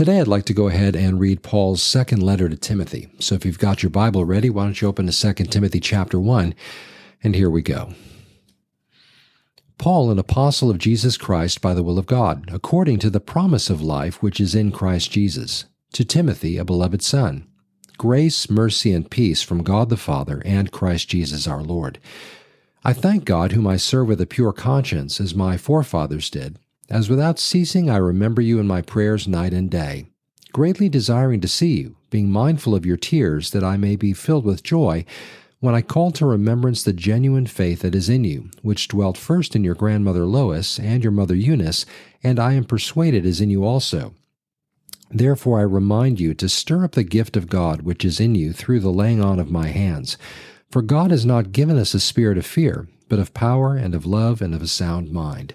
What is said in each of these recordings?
Today, I'd like to go ahead and read Paul's second letter to Timothy. So if you've got your Bible ready, why don't you open to 2 Timothy chapter 1, and here we go. Paul, an apostle of Jesus Christ by the will of God, according to the promise of life which is in Christ Jesus, to Timothy, a beloved son. Grace, mercy, and peace from God the Father and Christ Jesus our Lord. I thank God, whom I serve with a pure conscience, as my forefathers did as without ceasing I remember you in my prayers night and day, greatly desiring to see you, being mindful of your tears, that I may be filled with joy, when I call to remembrance the genuine faith that is in you, which dwelt first in your grandmother Lois and your mother Eunice, and I am persuaded is in you also. Therefore I remind you to stir up the gift of God which is in you through the laying on of my hands. For God has not given us a spirit of fear, but of power and of love and of a sound mind.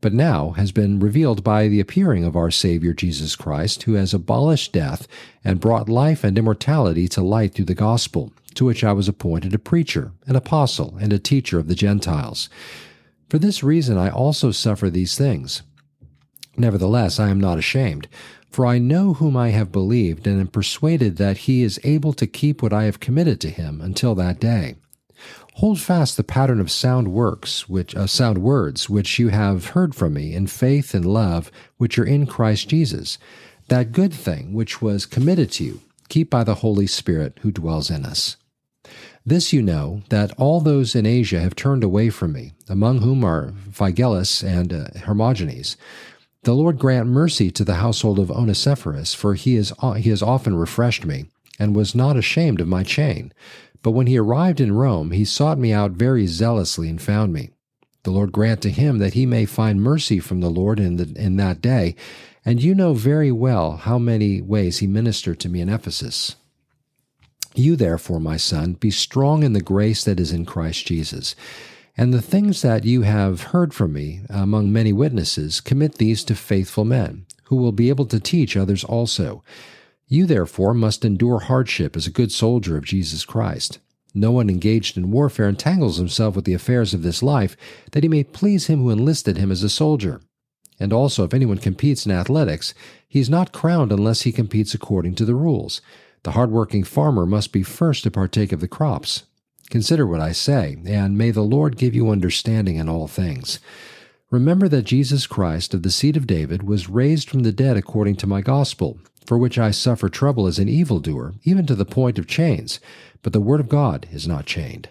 but now has been revealed by the appearing of our Savior Jesus Christ, who has abolished death and brought life and immortality to light through the gospel, to which I was appointed a preacher, an apostle, and a teacher of the Gentiles. For this reason I also suffer these things. Nevertheless, I am not ashamed, for I know whom I have believed, and am persuaded that he is able to keep what I have committed to him until that day. Hold fast the pattern of sound works, which uh, sound words, which you have heard from me in faith and love, which are in Christ Jesus. That good thing which was committed to you, keep by the Holy Spirit who dwells in us. This you know, that all those in Asia have turned away from me, among whom are Phygellus and uh, Hermogenes. The Lord grant mercy to the household of Onesiphorus, for he, is, he has often refreshed me, and was not ashamed of my chain. But when he arrived in Rome, he sought me out very zealously and found me. The Lord grant to him that he may find mercy from the Lord in, the, in that day. And you know very well how many ways he ministered to me in Ephesus. You, therefore, my son, be strong in the grace that is in Christ Jesus. And the things that you have heard from me among many witnesses, commit these to faithful men, who will be able to teach others also. You, therefore, must endure hardship as a good soldier of Jesus Christ. No one engaged in warfare entangles himself with the affairs of this life, that he may please him who enlisted him as a soldier. And also, if anyone competes in athletics, he is not crowned unless he competes according to the rules. The hard-working farmer must be first to partake of the crops. Consider what I say, and may the Lord give you understanding in all things. Remember that Jesus Christ of the seed of David was raised from the dead according to my gospel, for which I suffer trouble as an evildoer, even to the point of chains, but the word of God is not chained.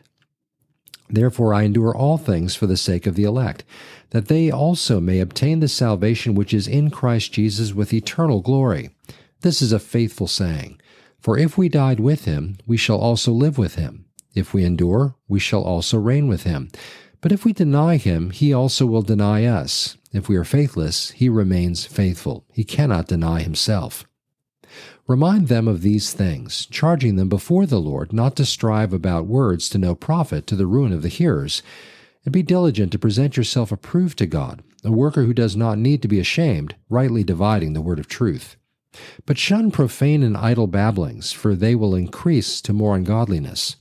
Therefore I endure all things for the sake of the elect, that they also may obtain the salvation which is in Christ Jesus with eternal glory. This is a faithful saying. For if we died with him, we shall also live with him. If we endure, we shall also reign with him. But if we deny him, he also will deny us. If we are faithless, he remains faithful. He cannot deny himself. Remind them of these things, charging them before the Lord not to strive about words to no profit to the ruin of the hearers. And be diligent to present yourself approved to God, a worker who does not need to be ashamed, rightly dividing the word of truth. But shun profane and idle babblings, for they will increase to more ungodliness.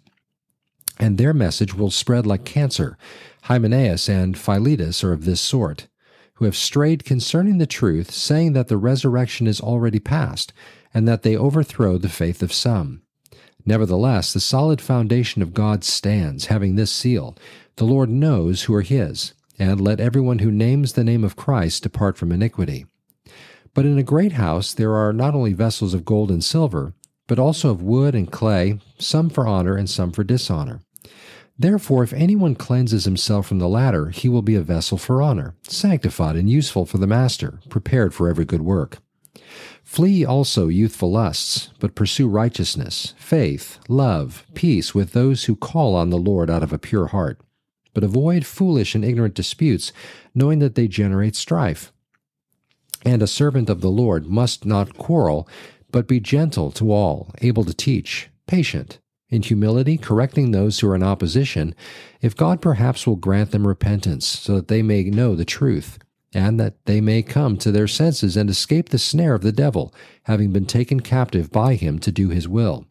And their message will spread like cancer. Hymenaeus and Philetus are of this sort, who have strayed concerning the truth, saying that the resurrection is already past and that they overthrow the faith of some. Nevertheless, the solid foundation of God stands, having this seal The Lord knows who are his, and let everyone who names the name of Christ depart from iniquity. But in a great house there are not only vessels of gold and silver, but also of wood and clay, some for honor and some for dishonor. Therefore, if anyone cleanses himself from the latter, he will be a vessel for honor, sanctified and useful for the master, prepared for every good work. Flee also youthful lusts, but pursue righteousness, faith, love, peace with those who call on the Lord out of a pure heart. But avoid foolish and ignorant disputes, knowing that they generate strife. And a servant of the Lord must not quarrel, but be gentle to all, able to teach, patient, in humility correcting those who are in opposition, if God perhaps will grant them repentance, so that they may know the truth, and that they may come to their senses and escape the snare of the devil, having been taken captive by him to do his will.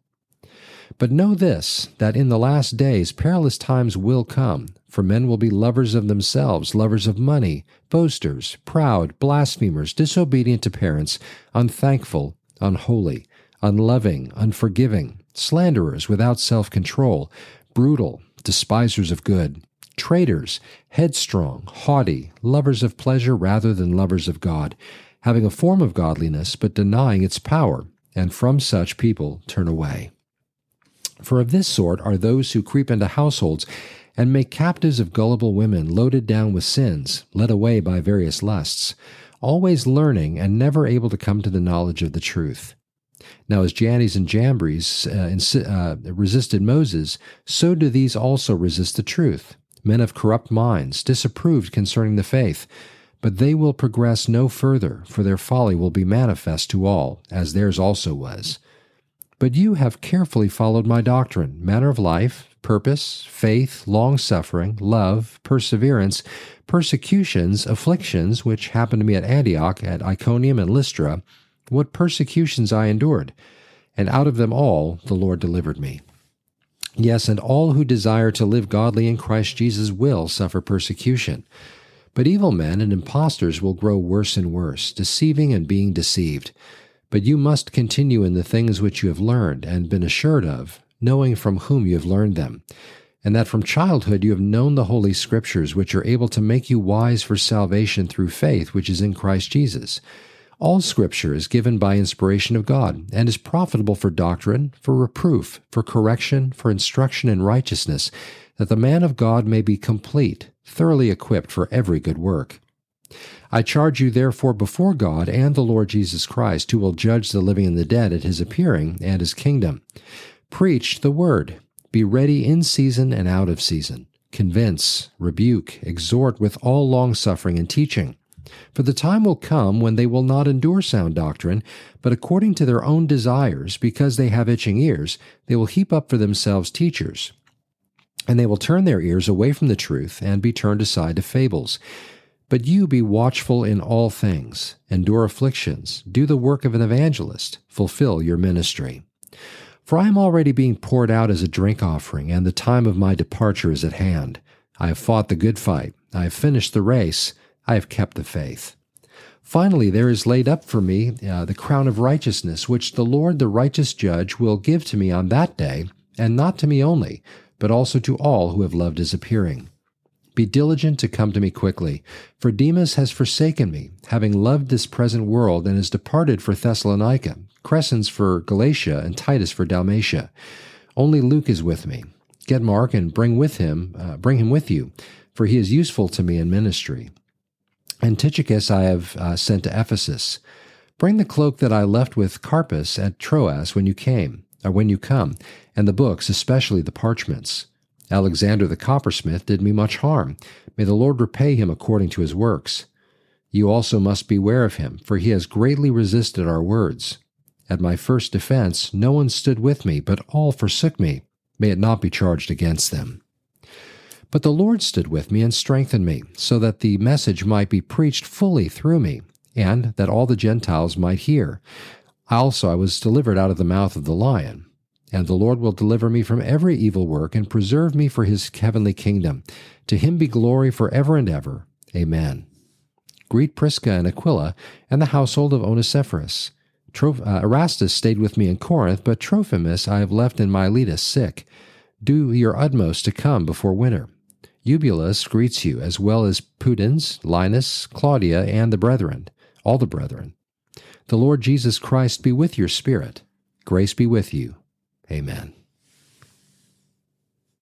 But know this, that in the last days perilous times will come, for men will be lovers of themselves, lovers of money, boasters, proud, blasphemers, disobedient to parents, unthankful, unholy, unloving, unforgiving, slanderers without self control, brutal, despisers of good, traitors, headstrong, haughty, lovers of pleasure rather than lovers of God, having a form of godliness but denying its power, and from such people turn away. For of this sort are those who creep into households and make captives of gullible women loaded down with sins, led away by various lusts, always learning and never able to come to the knowledge of the truth. Now, as Jannes and Jambres uh, uh, resisted Moses, so do these also resist the truth. Men of corrupt minds, disapproved concerning the faith. But they will progress no further, for their folly will be manifest to all, as theirs also was. But you have carefully followed my doctrine, manner of life, purpose, faith, long suffering, love, perseverance, persecutions, afflictions, which happened to me at Antioch, at Iconium, and Lystra, what persecutions I endured, and out of them all the Lord delivered me. Yes, and all who desire to live godly in Christ Jesus will suffer persecution. But evil men and impostors will grow worse and worse, deceiving and being deceived. But you must continue in the things which you have learned and been assured of, knowing from whom you have learned them, and that from childhood you have known the Holy Scriptures, which are able to make you wise for salvation through faith which is in Christ Jesus. All Scripture is given by inspiration of God, and is profitable for doctrine, for reproof, for correction, for instruction in righteousness, that the man of God may be complete, thoroughly equipped for every good work. I charge you therefore before God and the Lord Jesus Christ, who will judge the living and the dead at his appearing and his kingdom. Preach the word. Be ready in season and out of season. Convince, rebuke, exhort with all longsuffering and teaching. For the time will come when they will not endure sound doctrine, but according to their own desires, because they have itching ears, they will heap up for themselves teachers. And they will turn their ears away from the truth and be turned aside to fables. But you be watchful in all things, endure afflictions, do the work of an evangelist, fulfill your ministry. For I am already being poured out as a drink offering, and the time of my departure is at hand. I have fought the good fight, I have finished the race, I have kept the faith. Finally, there is laid up for me uh, the crown of righteousness, which the Lord, the righteous judge, will give to me on that day, and not to me only, but also to all who have loved his appearing. Be diligent to come to me quickly, for Demas has forsaken me, having loved this present world, and has departed for Thessalonica, Crescens for Galatia, and Titus for Dalmatia. Only Luke is with me. Get Mark and bring with him, uh, bring him with you, for he is useful to me in ministry. And Tychicus I have uh, sent to Ephesus. Bring the cloak that I left with Carpus at Troas when you came, or when you come, and the books, especially the parchments. Alexander the coppersmith did me much harm. May the Lord repay him according to his works. You also must beware of him, for he has greatly resisted our words. At my first defense, no one stood with me, but all forsook me. May it not be charged against them. But the Lord stood with me and strengthened me, so that the message might be preached fully through me, and that all the Gentiles might hear. Also I was delivered out of the mouth of the lion. And the Lord will deliver me from every evil work and preserve me for his heavenly kingdom. To him be glory for ever and ever. Amen. Greet Prisca and Aquila and the household of Onesiphorus. Uh, Erastus stayed with me in Corinth, but Trophimus I have left in Miletus sick. Do your utmost to come before winter. Eubulus greets you, as well as Pudens, Linus, Claudia, and the brethren, all the brethren. The Lord Jesus Christ be with your spirit. Grace be with you. Amen.